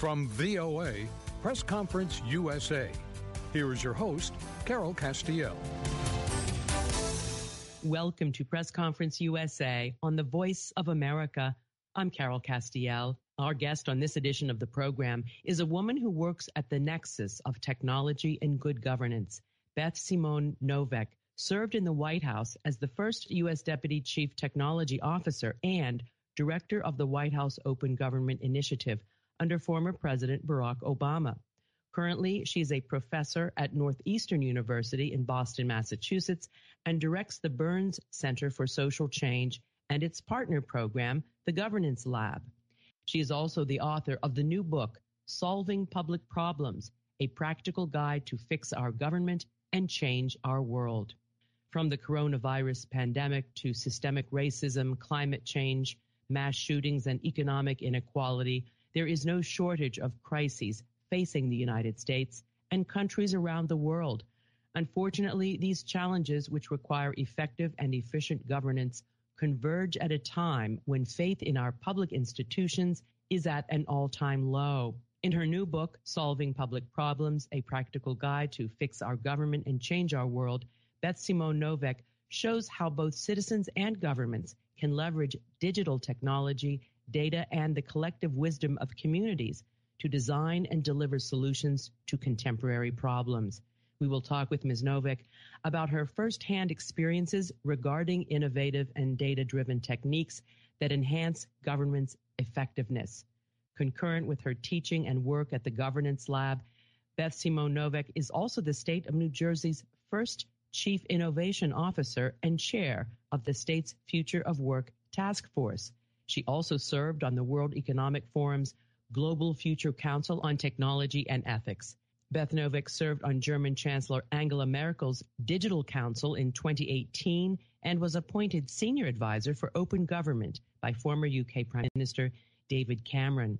From VOA, Press Conference USA. Here is your host, Carol Castiel. Welcome to Press Conference USA on the Voice of America. I'm Carol Castiel. Our guest on this edition of the program is a woman who works at the nexus of technology and good governance. Beth Simone Noveck served in the White House as the first U.S. Deputy Chief Technology Officer and Director of the White House Open Government Initiative under former President Barack Obama. Currently, she is a professor at Northeastern University in Boston, Massachusetts, and directs the Burnes Center for Social Change and its partner program, the Governance Lab. She is also the author of the new book, Solving Public Problems, a practical guide to fix our government and change our world. From the coronavirus pandemic to systemic racism, climate change, mass shootings, and economic inequality, there is no shortage of crises facing the United States and countries around the world. Unfortunately, these challenges, which require effective and efficient governance, converge at a time when faith in our public institutions is at an all time low. In her new book, Solving Public Problems A Practical Guide to Fix Our Government and Change Our World, Beth Simone Noveck shows how both citizens and governments can leverage digital technology, data, and the collective wisdom of communities to design and deliver solutions to contemporary problems. We will talk with Ms. Noveck about her firsthand experiences regarding innovative and data driven techniques that enhance government's effectiveness. Concurrent with her teaching and work at the Governance Lab, Beth Simone Noveck is also the state of New Jersey's first Chief Innovation Officer and chair of the state's Future of Work Task Force. She also served on the World Economic Forum's Global Future Council on Technology and Ethics. Beth Noveck served on German Chancellor Angela Merkel's Digital Council in 2018 and was appointed senior advisor for open government by former UK Prime Minister David Cameron.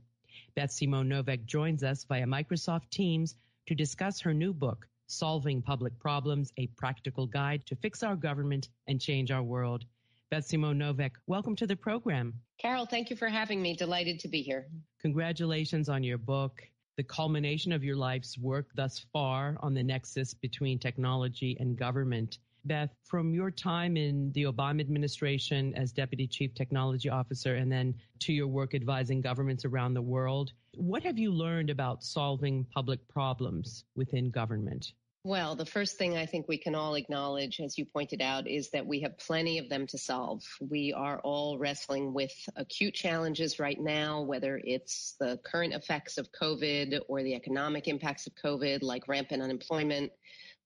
Beth Simone Noveck joins us via Microsoft Teams to discuss her new book, Solving Public Problems, a practical guide to fix our government and change our world. Beth Simone Noveck, welcome to the program. Carol, thank you for having me. Delighted to be here. Congratulations on your book the culmination of your life's work thus far on the nexus between technology and government. Beth, from your time in the Obama administration as Deputy Chief Technology Officer and then to your work advising governments around the world, what have you learned about solving public problems within government? Well, the first thing I think we can all acknowledge, as you pointed out, is that we have plenty of them to solve. We are all wrestling with acute challenges right now, whether it's the current effects of COVID or the economic impacts of COVID, like rampant unemployment,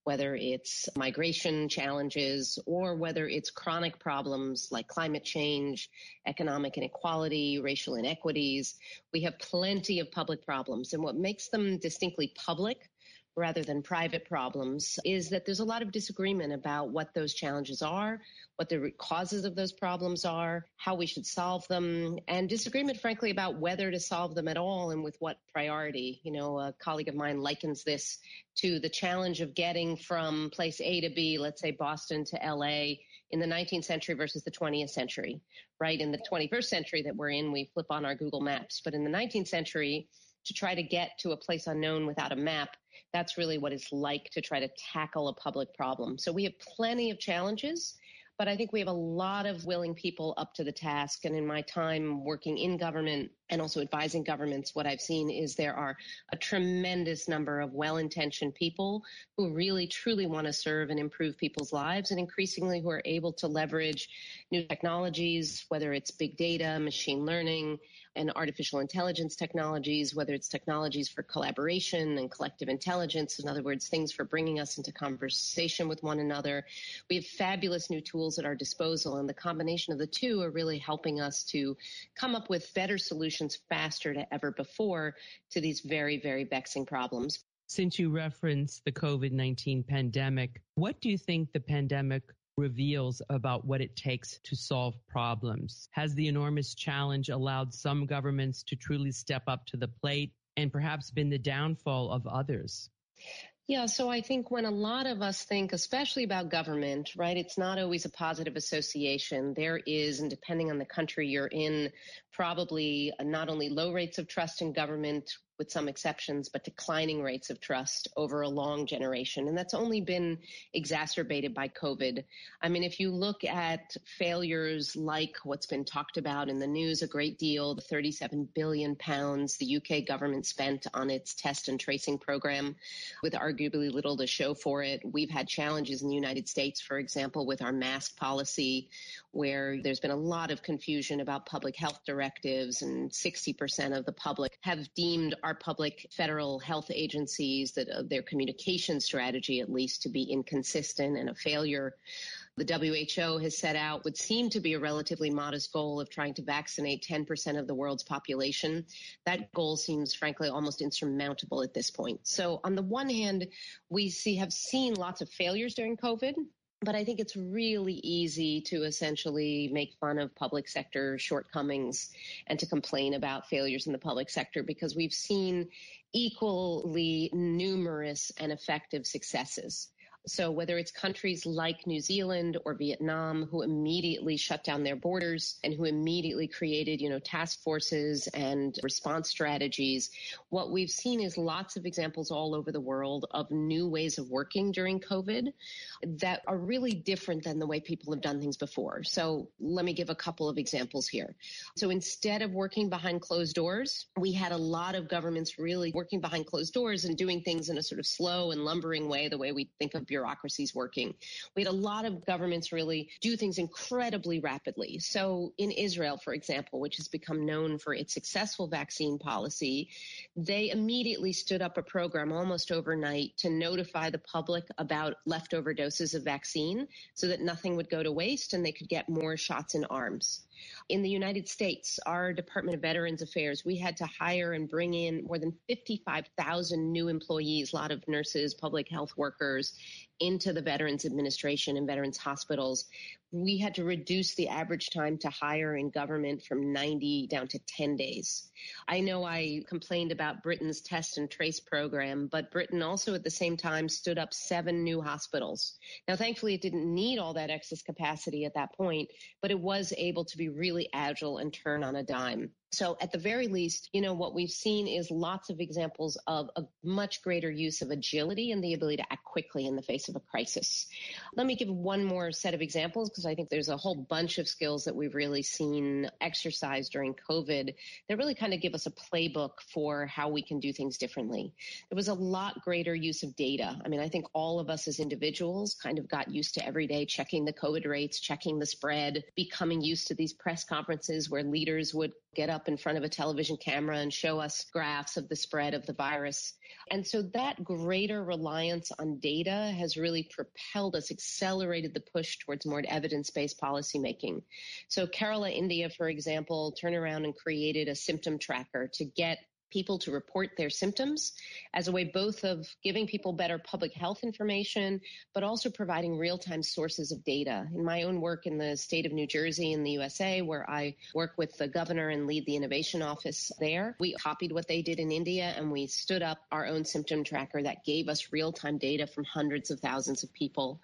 whether it's migration challenges, or whether it's chronic problems like climate change, economic inequality, racial inequities. We have plenty of public problems. And what makes them distinctly public rather than private problems is that there's a lot of disagreement about what those challenges are, what the causes of those problems are, how we should solve them, and disagreement, frankly, about whether to solve them at all and with what priority. You know, a colleague of mine likens this to the challenge of getting from place A to B, let's say Boston to LA in the 19th century versus the 20th century, right? In the 21st century that we're in, we flip on our Google Maps. But in the 19th century, to try to get to a place unknown without a map, that's really what it's like to try to tackle a public problem. So we have plenty of challenges, but I think we have a lot of willing people up to the task. And in my time working in government and also advising governments, what I've seen is there are a tremendous number of well intentioned people who really truly want to serve and improve people's lives and increasingly who are able to leverage new technologies, whether it's big data, machine learning, and artificial intelligence technologies, whether it's technologies for collaboration and collective intelligence, in other words, things for bringing us into conversation with one another. We have fabulous new tools at our disposal, and the combination of the two are really helping us to come up with better solutions faster than ever before to these very, very vexing problems. Since you referenced the COVID 19 pandemic, what do you think the pandemic reveals about what it takes to solve problems? Has the enormous challenge allowed some governments to truly step up to the plate and perhaps been the downfall of others? Yeah, so I think when a lot of us think, especially about government, right, it's not always a positive association. There is, and depending on the country you're in, probably uh, not only low rates of trust in government, with some exceptions, but declining rates of trust over a long generation. And that's only been exacerbated by COVID. I mean, if you look at failures like what's been talked about in the news a great deal, the 37 billion pounds the UK government spent on its test and tracing program with arguably little to show for it. We've had challenges in the United States, for example, with our mask policy, where there's been a lot of confusion about public health directives and 60% of the public have deemed our public federal health agencies that uh, their communication strategy, at least, to be inconsistent and a failure. The WHO has set out would seem to be a relatively modest goal of trying to vaccinate 10% of the world's population. That goal seems frankly almost insurmountable at this point. So on the one hand, we see have seen lots of failures during COVID. But I think it's really easy to essentially make fun of public sector shortcomings and to complain about failures in the public sector because we've seen equally numerous and effective successes. So whether it's countries like New Zealand or Vietnam who immediately shut down their borders and who immediately created, you know, task forces and response strategies, what we've seen is lots of examples all over the world of new ways of working during COVID that are really different than the way people have done things before. So let me give a couple of examples here. So instead of working behind closed doors, we had a lot of governments really working behind closed doors and doing things in a sort of slow and lumbering way, the way we think of bureaucracies working. We had a lot of governments really do things incredibly rapidly. So in Israel, for example, which has become known for its successful vaccine policy, they immediately stood up a program almost overnight to notify the public about leftover doses of vaccine so that nothing would go to waste and they could get more shots in arms. In the United States, our Department of Veterans Affairs, we had to hire and bring in more than 55,000 new employees, a lot of nurses, public health workers, into the Veterans Administration and Veterans Hospitals we had to reduce the average time to hire in government from 90 down to 10 days. I know I complained about Britain's test and trace program, but Britain also at the same time stood up seven new hospitals. Now, thankfully, it didn't need all that excess capacity at that point, but it was able to be really agile and turn on a dime. So at the very least, you know, what we've seen is lots of examples of a much greater use of agility and the ability to act quickly in the face of a crisis. Let me give one more set of examples because I think there's a whole bunch of skills that we've really seen exercised during COVID that really kind of give us a playbook for how we can do things differently. There was a lot greater use of data. I mean, I think all of us as individuals kind of got used to every day checking the COVID rates, checking the spread, becoming used to these press conferences where leaders would get up in front of a television camera and show us graphs of the spread of the virus. And so that greater reliance on data has really propelled us, accelerated the push towards more evidence-based policymaking. So Kerala, India, for example, turned around and created a symptom tracker to get people to report their symptoms as a way both of giving people better public health information, but also providing real time sources of data. In my own work in the state of New Jersey in the USA, where I work with the governor and lead the innovation office there, we copied what they did in India and we stood up our own symptom tracker that gave us real time data from hundreds of thousands of people.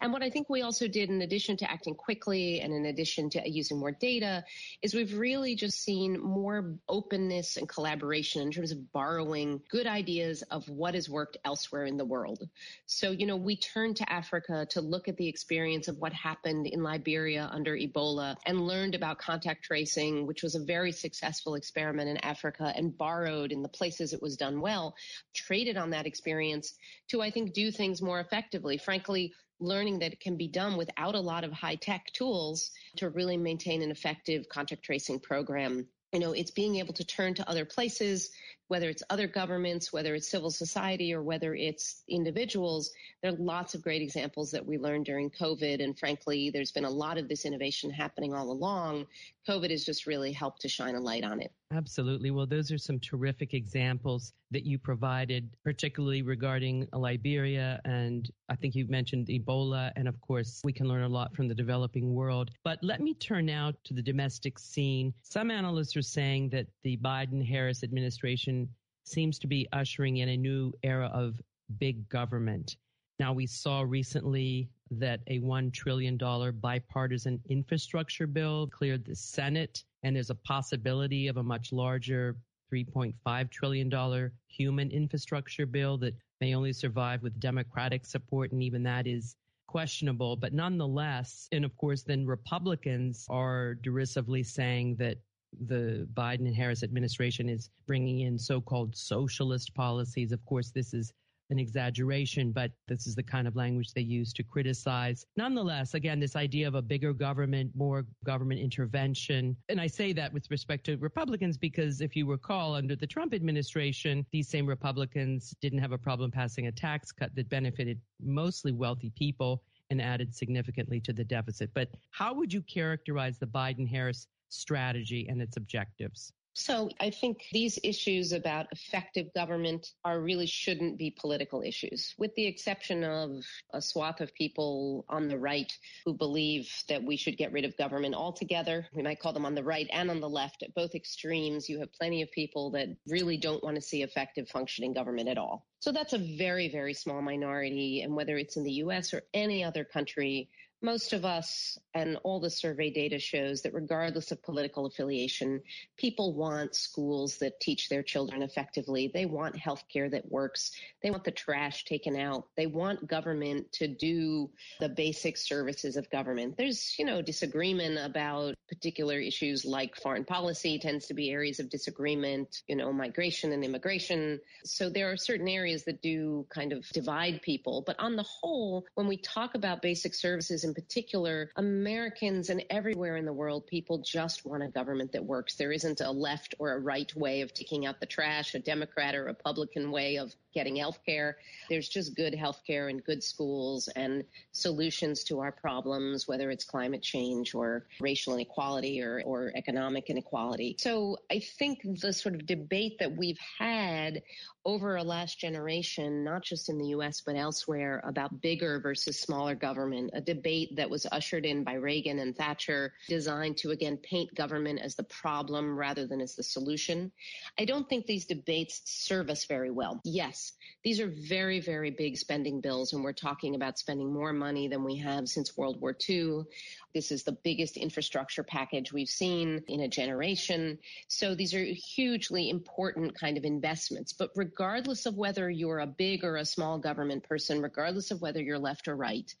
And what I think we also did, in addition to acting quickly and in addition to using more data, is we've really just seen more openness and collaboration in terms of borrowing good ideas of what has worked elsewhere in the world. So, you know, we turned to Africa to look at the experience of what happened in Liberia under Ebola and learned about contact tracing, which was a very successful experiment in Africa and borrowed in the places it was done well, traded on that experience to, I think, do things more effectively. Frankly, learning that it can be done without a lot of high tech tools to really maintain an effective contact tracing program you know, it's being able to turn to other places, whether it's other governments, whether it's civil society, or whether it's individuals. There are lots of great examples that we learned during COVID. And frankly, there's been a lot of this innovation happening all along. COVID has just really helped to shine a light on it. Absolutely. Well, those are some terrific examples that you provided, particularly regarding Liberia. And I think you mentioned Ebola. And of course, we can learn a lot from the developing world. But let me turn now to the domestic scene. Some analysts are saying that the Biden Harris administration seems to be ushering in a new era of big government. Now, we saw recently that a $1 trillion bipartisan infrastructure bill cleared the Senate, and there's a possibility of a much larger $3.5 trillion human infrastructure bill that may only survive with Democratic support, and even that is questionable. But nonetheless, and of course, then Republicans are derisively saying that the Biden and Harris administration is bringing in so called socialist policies. Of course, this is an exaggeration, but this is the kind of language they use to criticize. Nonetheless, again, this idea of a bigger government, more government intervention. And I say that with respect to Republicans because if you recall, under the Trump administration, these same Republicans didn't have a problem passing a tax cut that benefited mostly wealthy people and added significantly to the deficit. But how would you characterize the Biden Harris strategy and its objectives? So I think these issues about effective government are really shouldn't be political issues, with the exception of a swath of people on the right who believe that we should get rid of government altogether. We might call them on the right and on the left. At both extremes, you have plenty of people that really don't want to see effective functioning government at all. So that's a very, very small minority. And whether it's in the US or any other country, most of us and all the survey data shows that regardless of political affiliation, people want schools that teach their children effectively. They want healthcare that works. They want the trash taken out. They want government to do the basic services of government. There's, you know, disagreement about particular issues like foreign policy tends to be areas of disagreement, you know, migration and immigration. So there are certain areas that do kind of divide people. But on the whole, when we talk about basic services in particular, Americans and everywhere in the world, people just want a government that works. There isn't a left or a right way of taking out the trash, a Democrat or Republican way of getting health care. There's just good health care and good schools and solutions to our problems, whether it's climate change or racial inequality or, or economic inequality. So I think the sort of debate that we've had over a last generation, not just in the US, but elsewhere about bigger versus smaller government, a debate that was ushered in by Reagan and Thatcher, designed to again paint government as the problem rather than as the solution. I don't think these debates serve us very well. Yes, these are very, very big spending bills, and we're talking about spending more money than we have since World War II. This is the biggest infrastructure package we've seen in a generation. So these are hugely important kind of investments. But regardless of whether you're a big or a small government person, regardless of whether you're left or right,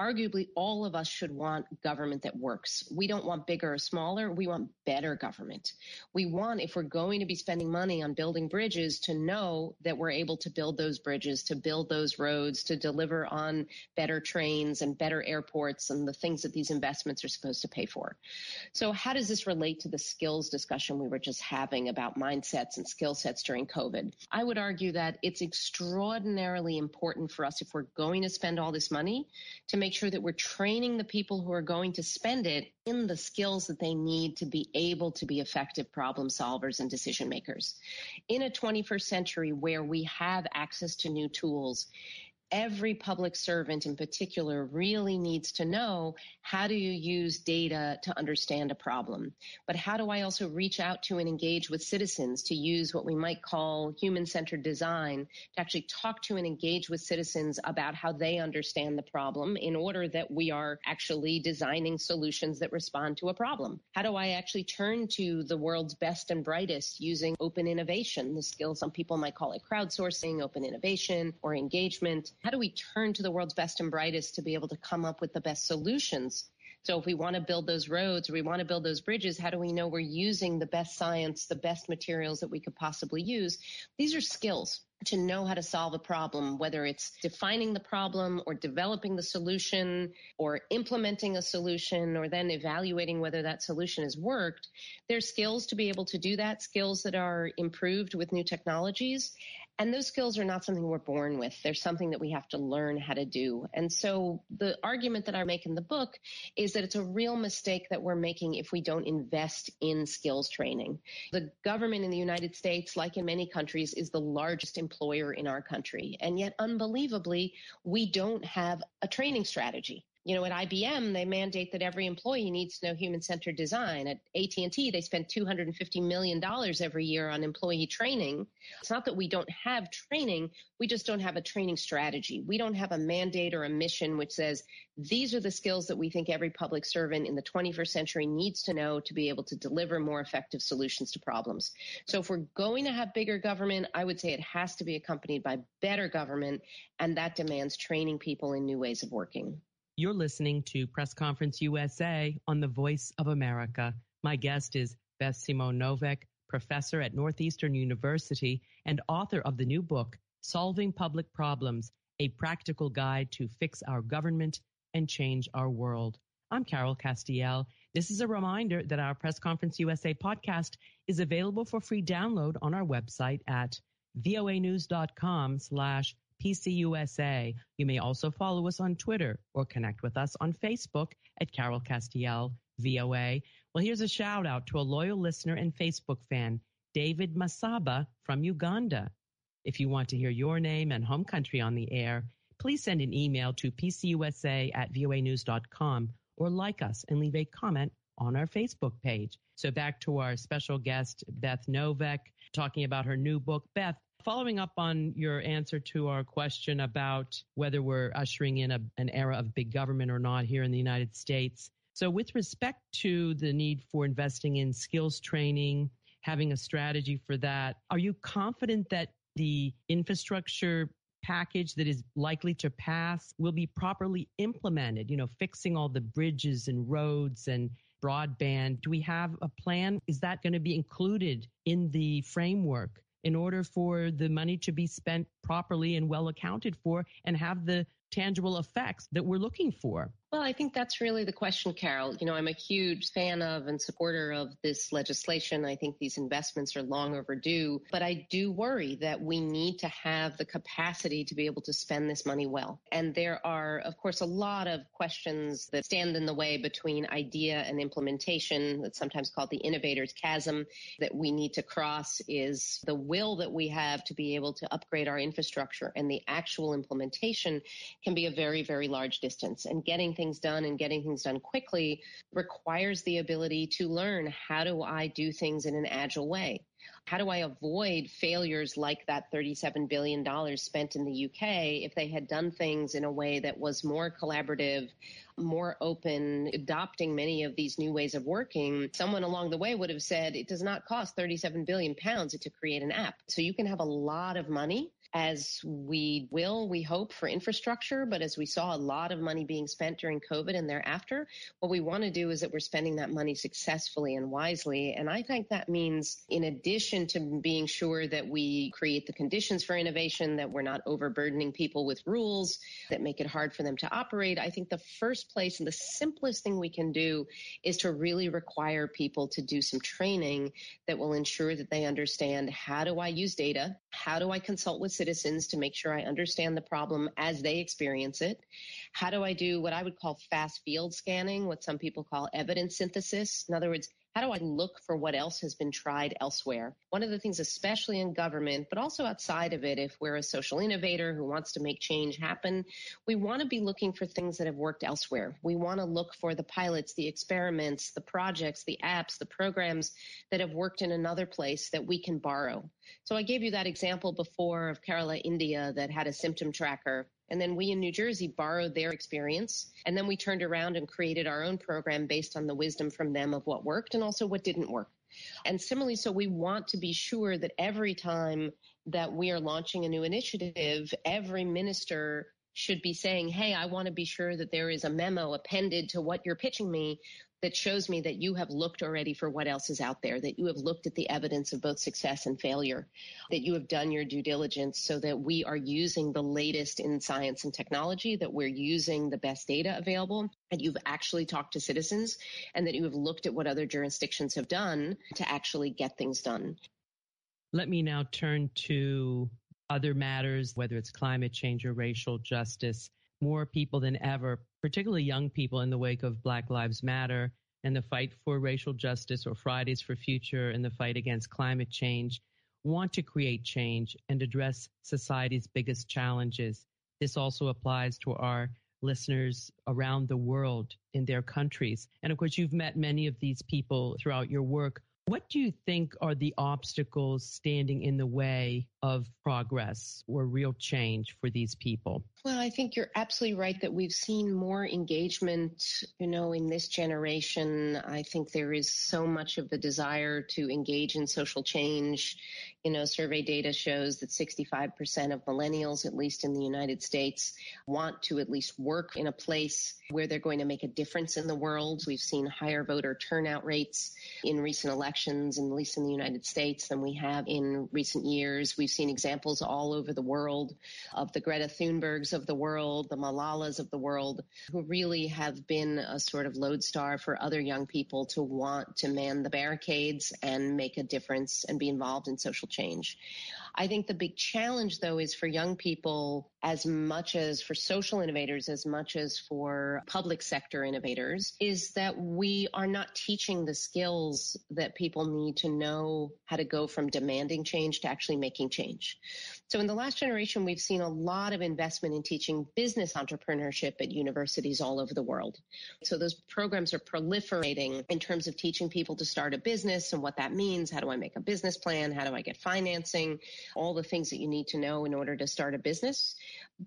arguably all of us should want government that works. We don't want bigger or smaller. We want better government. We want, if we're going to be spending money on building bridges, to know that we're able to build those bridges, to build those roads, to deliver on better trains and better airports and the things that these investments are supposed to pay for. So how does this relate to the skills discussion we were just having about mindsets and skill sets during COVID? I would argue that it's extraordinarily important for us if we're going to spend all this money to make sure that we're training the people who are going to spend it in the skills that they need to be able to be effective problem solvers and decision makers. In a 21st century where we have access to new tools, every public servant in particular really needs to know how do you use data to understand a problem? But how do I also reach out to and engage with citizens to use what we might call human centered design to actually talk to and engage with citizens about how they understand the problem in order that we are actually designing solutions that respond to a problem? How do I actually turn to the world's best and brightest using open innovation, the skill some people might call it crowdsourcing, open innovation, or engagement? How do we turn to the world's best and brightest to be able to come up with the best solutions? So if we want to build those roads we want to build those bridges, how do we know we're using the best science, the best materials that we could possibly use? These are skills to know how to solve a problem, whether it's defining the problem or developing the solution or implementing a solution or then evaluating whether that solution has worked. There's skills to be able to do that, skills that are improved with new technologies. And those skills are not something we're born with. They're something that we have to learn how to do. And so the argument that I make in the book is that it's a real mistake that we're making if we don't invest in skills training. The government in the United States, like in many countries, is the largest employer in our country. And yet, unbelievably, we don't have a training strategy You know, at IBM, they mandate that every employee needs to know human-centered design. At AT&T, they spend $250 million every year on employee training. It's not that we don't have training, we just don't have a training strategy. We don't have a mandate or a mission which says these are the skills that we think every public servant in the 21st century needs to know to be able to deliver more effective solutions to problems. So if we're going to have bigger government, I would say it has to be accompanied by better government, and that demands training people in new ways of working. You're listening to Press Conference USA on the Voice of America. My guest is Beth Simone Noveck, professor at Northeastern University and author of the new book, Solving Public Problems, a practical guide to fix our government and change our world. I'm Carol Castiel. This is a reminder that our Press Conference USA podcast is available for free download on our website at voanews.com slash PCUSA. You may also follow us on Twitter or connect with us on Facebook at Carol Castiel VOA. Well, here's a shout out to a loyal listener and Facebook fan, David Masaba from Uganda. If you want to hear your name and home country on the air, please send an email to pcusa at voanews.com or like us and leave a comment on our Facebook page. So back to our special guest, Beth Noveck, talking about her new book. Beth, following up on your answer to our question about whether we're ushering in a, an era of big government or not here in the United States. So, with respect to the need for investing in skills training, having a strategy for that, are you confident that the infrastructure package that is likely to pass will be properly implemented? You know, fixing all the bridges and roads and broadband. Do we have a plan? Is that going to be included in the framework? In order for the money to be spent properly and well accounted for and have the tangible effects that we're looking for? Well, I think that's really the question, Carol. You know, I'm a huge fan of and supporter of this legislation. I think these investments are long overdue, but I do worry that we need to have the capacity to be able to spend this money well. And there are, of course, a lot of questions that stand in the way between idea and implementation that's sometimes called the innovator's chasm that we need to cross is the will that we have to be able to upgrade our infrastructure and the actual implementation can be a very, very large distance and getting things done and getting things done quickly requires the ability to learn how do I do things in an agile way? How do I avoid failures like that $37 billion spent in the UK if they had done things in a way that was more collaborative, more open, adopting many of these new ways of working? Someone along the way would have said it does not cost 37 billion pounds to create an app. So you can have a lot of money as we will, we hope, for infrastructure. But as we saw a lot of money being spent during COVID and thereafter, what we want to do is that we're spending that money successfully and wisely. And I think that means, in addition to being sure that we create the conditions for innovation, that we're not overburdening people with rules that make it hard for them to operate, I think the first place and the simplest thing we can do is to really require people to do some training that will ensure that they understand how do I use data? How do I consult with citizens to make sure I understand the problem as they experience it? How do I do what I would call fast field scanning, what some people call evidence synthesis? In other words, how do I look for what else has been tried elsewhere? One of the things, especially in government, but also outside of it, if we're a social innovator who wants to make change happen, we want to be looking for things that have worked elsewhere. We want to look for the pilots, the experiments, the projects, the apps, the programs that have worked in another place that we can borrow. So I gave you that example before of Kerala, India that had a symptom tracker and then we in New Jersey borrowed their experience. And then we turned around and created our own program based on the wisdom from them of what worked and also what didn't work. And similarly, so we want to be sure that every time that we are launching a new initiative, every minister should be saying, Hey, I want to be sure that there is a memo appended to what you're pitching me that shows me that you have looked already for what else is out there, that you have looked at the evidence of both success and failure, that you have done your due diligence so that we are using the latest in science and technology, that we're using the best data available, and you've actually talked to citizens, and that you have looked at what other jurisdictions have done to actually get things done. Let me now turn to other matters, whether it's climate change or racial justice more people than ever, particularly young people in the wake of Black Lives Matter and the fight for racial justice or Fridays for Future and the fight against climate change, want to create change and address society's biggest challenges. This also applies to our listeners around the world in their countries. And of course, you've met many of these people throughout your work. What do you think are the obstacles standing in the way of progress or real change for these people? Well, I think you're absolutely right that we've seen more engagement, you know, in this generation. I think there is so much of a desire to engage in social change. You know, survey data shows that 65% of millennials, at least in the United States, want to at least work in a place where they're going to make a difference in the world. We've seen higher voter turnout rates in recent elections, at least in the United States, than we have in recent years. We've seen examples all over the world of the Greta Thunbergs of the world, the Malalas of the world, who really have been a sort of lodestar for other young people to want to man the barricades and make a difference and be involved in social change. I think the big challenge, though, is for young people as much as for social innovators, as much as for public sector innovators, is that we are not teaching the skills that people need to know how to go from demanding change to actually making change. So in the last generation, we've seen a lot of investment in teaching business entrepreneurship at universities all over the world. So those programs are proliferating in terms of teaching people to start a business and what that means. How do I make a business plan? How do I get financing? All the things that you need to know in order to start a business.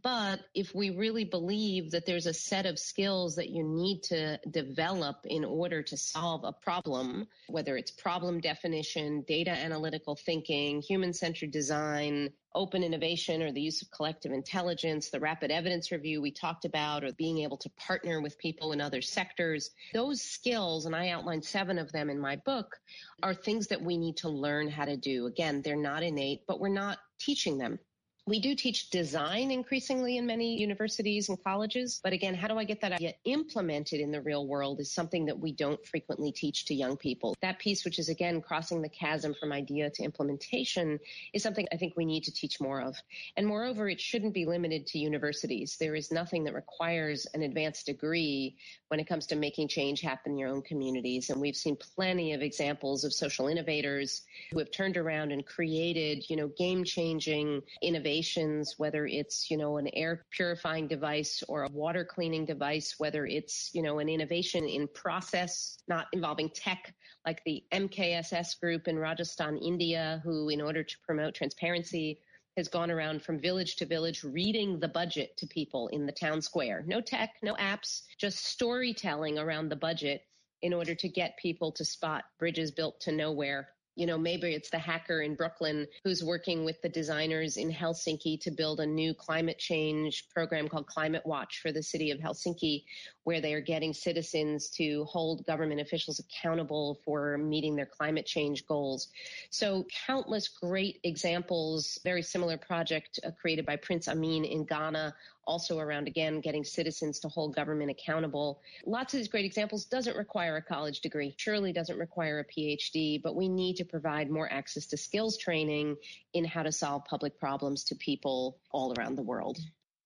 But if we really believe that there's a set of skills that you need to develop in order to solve a problem, whether it's problem definition, data analytical thinking, human centered design, open innovation or the use of collective intelligence, the rapid evidence review we talked about, or being able to partner with people in other sectors. Those skills, and I outlined seven of them in my book, are things that we need to learn how to do. Again, they're not innate, but we're not teaching them. We do teach design increasingly in many universities and colleges, but again, how do I get that idea implemented in the real world is something that we don't frequently teach to young people. That piece, which is again crossing the chasm from idea to implementation, is something I think we need to teach more of. And moreover, it shouldn't be limited to universities. There is nothing that requires an advanced degree when it comes to making change happen in your own communities. And we've seen plenty of examples of social innovators who have turned around and created, you know, game changing innovations innovations, whether it's, you know, an air purifying device or a water cleaning device, whether it's, you know, an innovation in process, not involving tech, like the MKSS group in Rajasthan, India, who, in order to promote transparency, has gone around from village to village reading the budget to people in the town square. No tech, no apps, just storytelling around the budget in order to get people to spot bridges built to nowhere you know, maybe it's the hacker in Brooklyn who's working with the designers in Helsinki to build a new climate change program called Climate Watch for the city of Helsinki, where they are getting citizens to hold government officials accountable for meeting their climate change goals. So countless great examples, very similar project uh, created by Prince Amin in Ghana, also around again getting citizens to hold government accountable. Lots of these great examples doesn't require a college degree, surely doesn't require a PhD, but we need to provide more access to skills training in how to solve public problems to people all around the world.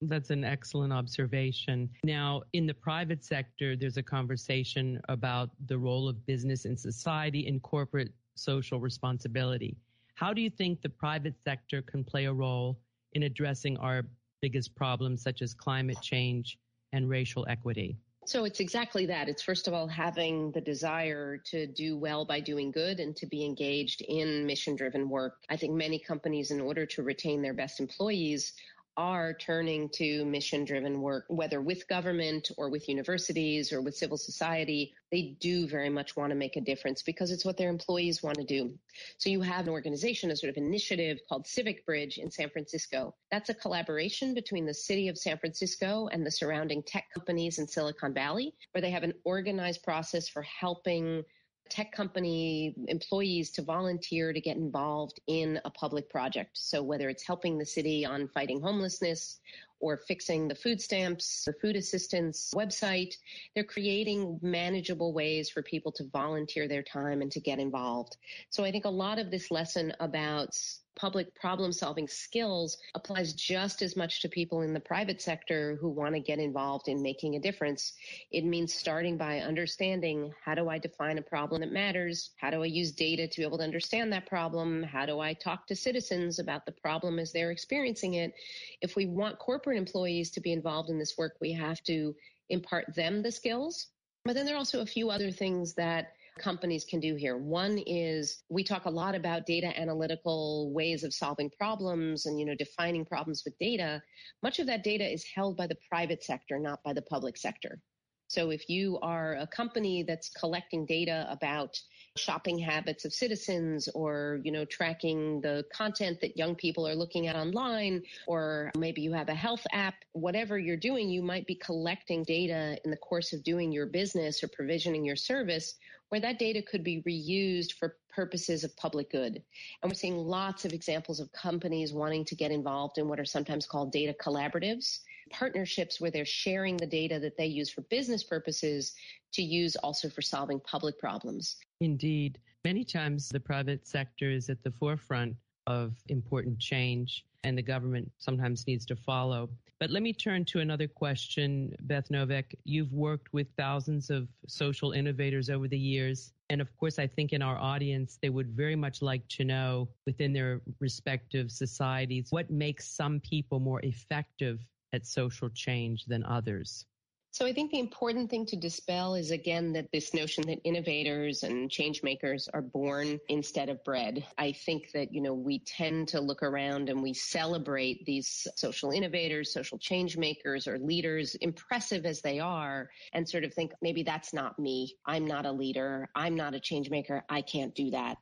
That's an excellent observation. Now, in the private sector, there's a conversation about the role of business in society and corporate social responsibility. How do you think the private sector can play a role in addressing our biggest problems, such as climate change and racial equity? So it's exactly that. It's first of all having the desire to do well by doing good and to be engaged in mission driven work. I think many companies, in order to retain their best employees, are turning to mission driven work, whether with government or with universities or with civil society. They do very much want to make a difference because it's what their employees want to do. So you have an organization, a sort of initiative called Civic Bridge in San Francisco. That's a collaboration between the city of San Francisco and the surrounding tech companies in Silicon Valley, where they have an organized process for helping tech company employees to volunteer to get involved in a public project. So whether it's helping the city on fighting homelessness or fixing the food stamps, the food assistance website, they're creating manageable ways for people to volunteer their time and to get involved. So I think a lot of this lesson about public problem solving skills applies just as much to people in the private sector who want to get involved in making a difference. It means starting by understanding how do I define a problem that matters? How do I use data to be able to understand that problem? How do I talk to citizens about the problem as they're experiencing it? If we want corporate employees to be involved in this work, we have to impart them the skills. But then there are also a few other things that companies can do here. One is we talk a lot about data analytical ways of solving problems and, you know, defining problems with data. Much of that data is held by the private sector, not by the public sector. So if you are a company that's collecting data about shopping habits of citizens or, you know, tracking the content that young people are looking at online, or maybe you have a health app, whatever you're doing, you might be collecting data in the course of doing your business or provisioning your service where that data could be reused for purposes of public good. And we're seeing lots of examples of companies wanting to get involved in what are sometimes called data collaboratives, partnerships where they're sharing the data that they use for business purposes to use also for solving public problems. Indeed. Many times the private sector is at the forefront of important change and the government sometimes needs to follow. But let me turn to another question, Beth Noveck. You've worked with thousands of social innovators over the years. And of course, I think in our audience, they would very much like to know within their respective societies what makes some people more effective at social change than others. So I think the important thing to dispel is again that this notion that innovators and change makers are born instead of bred. I think that, you know, we tend to look around and we celebrate these social innovators, social change makers or leaders, impressive as they are, and sort of think maybe that's not me. I'm not a leader. I'm not a change maker. I can't do that.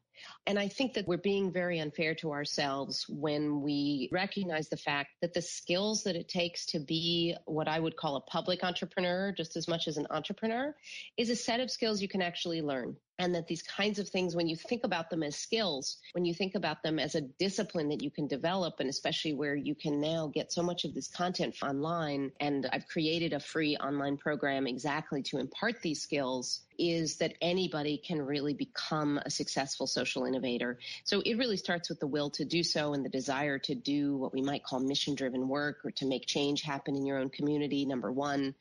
And I think that we're being very unfair to ourselves when we recognize the fact that the skills that it takes to be what I would call a public entrepreneur, just as much as an entrepreneur, is a set of skills you can actually learn and that these kinds of things, when you think about them as skills, when you think about them as a discipline that you can develop, and especially where you can now get so much of this content online, and I've created a free online program exactly to impart these skills, is that anybody can really become a successful social innovator. So it really starts with the will to do so and the desire to do what we might call mission driven work or to make change happen in your own community, number one.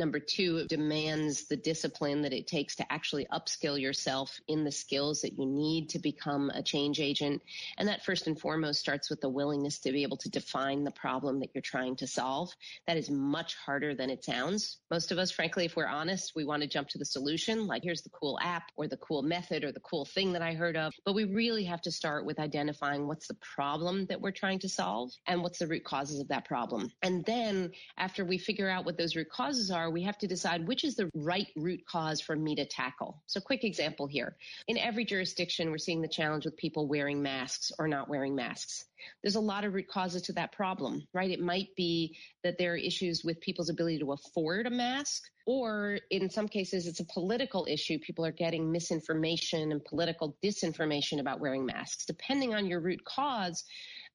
Number two, it demands the discipline that it takes to actually upskill yourself yourself in the skills that you need to become a change agent. And that first and foremost starts with the willingness to be able to define the problem that you're trying to solve. That is much harder than it sounds. Most of us, frankly, if we're honest, we want to jump to the solution, like here's the cool app or the cool method or the cool thing that I heard of. But we really have to start with identifying what's the problem that we're trying to solve and what's the root causes of that problem. And then after we figure out what those root causes are, we have to decide which is the right root cause for me to tackle. So quick example example here. In every jurisdiction, we're seeing the challenge with people wearing masks or not wearing masks. There's a lot of root causes to that problem, right? It might be that there are issues with people's ability to afford a mask, or in some cases, it's a political issue. People are getting misinformation and political disinformation about wearing masks. Depending on your root cause,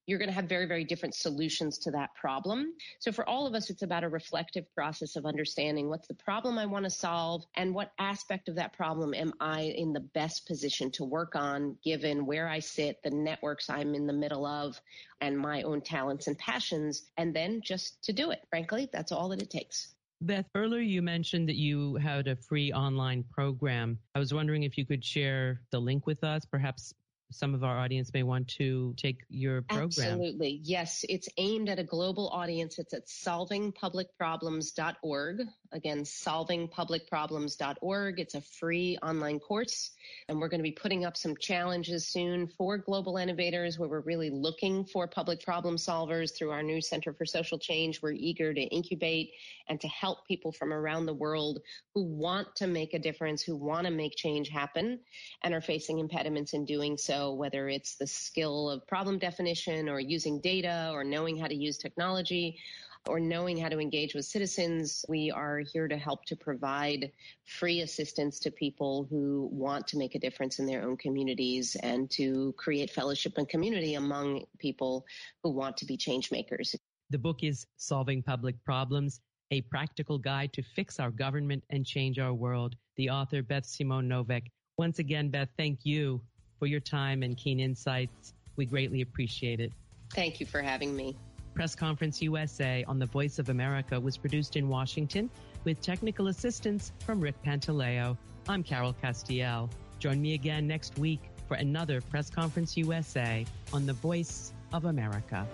you're going to have very, very different solutions to that problem. So for all of us, it's about a reflective process of understanding what's the problem I want to solve and what aspect of that problem am I in the best position to work on given where I sit, the networks I'm in the middle of, and my own talents and passions. And then just to do it. Frankly, that's all that it takes. Beth, earlier you mentioned that you had a free online program. I was wondering if you could share the link with us, perhaps some of our audience may want to take your program. Absolutely. Yes, it's aimed at a global audience. It's at solvingpublicproblems.org. Again, solvingpublicproblems.org. It's a free online course. And we're going to be putting up some challenges soon for global innovators where we're really looking for public problem solvers through our new Center for Social Change. We're eager to incubate and to help people from around the world who want to make a difference, who want to make change happen and are facing impediments in doing so, whether it's the skill of problem definition or using data or knowing how to use technology or knowing how to engage with citizens. We are here to help to provide free assistance to people who want to make a difference in their own communities and to create fellowship and community among people who want to be change makers. The book is Solving Public Problems, a practical guide to fix our government and change our world. The author, Beth Simone Noveck. Once again, Beth, thank you for your time and keen insights We greatly appreciate it. Thank you for having me. Press Conference USA on the Voice of America was produced in Washington with technical assistance from Rick Pantaleo. I'm Carol Castiel. Join me again next week for another Press Conference USA on the Voice of America.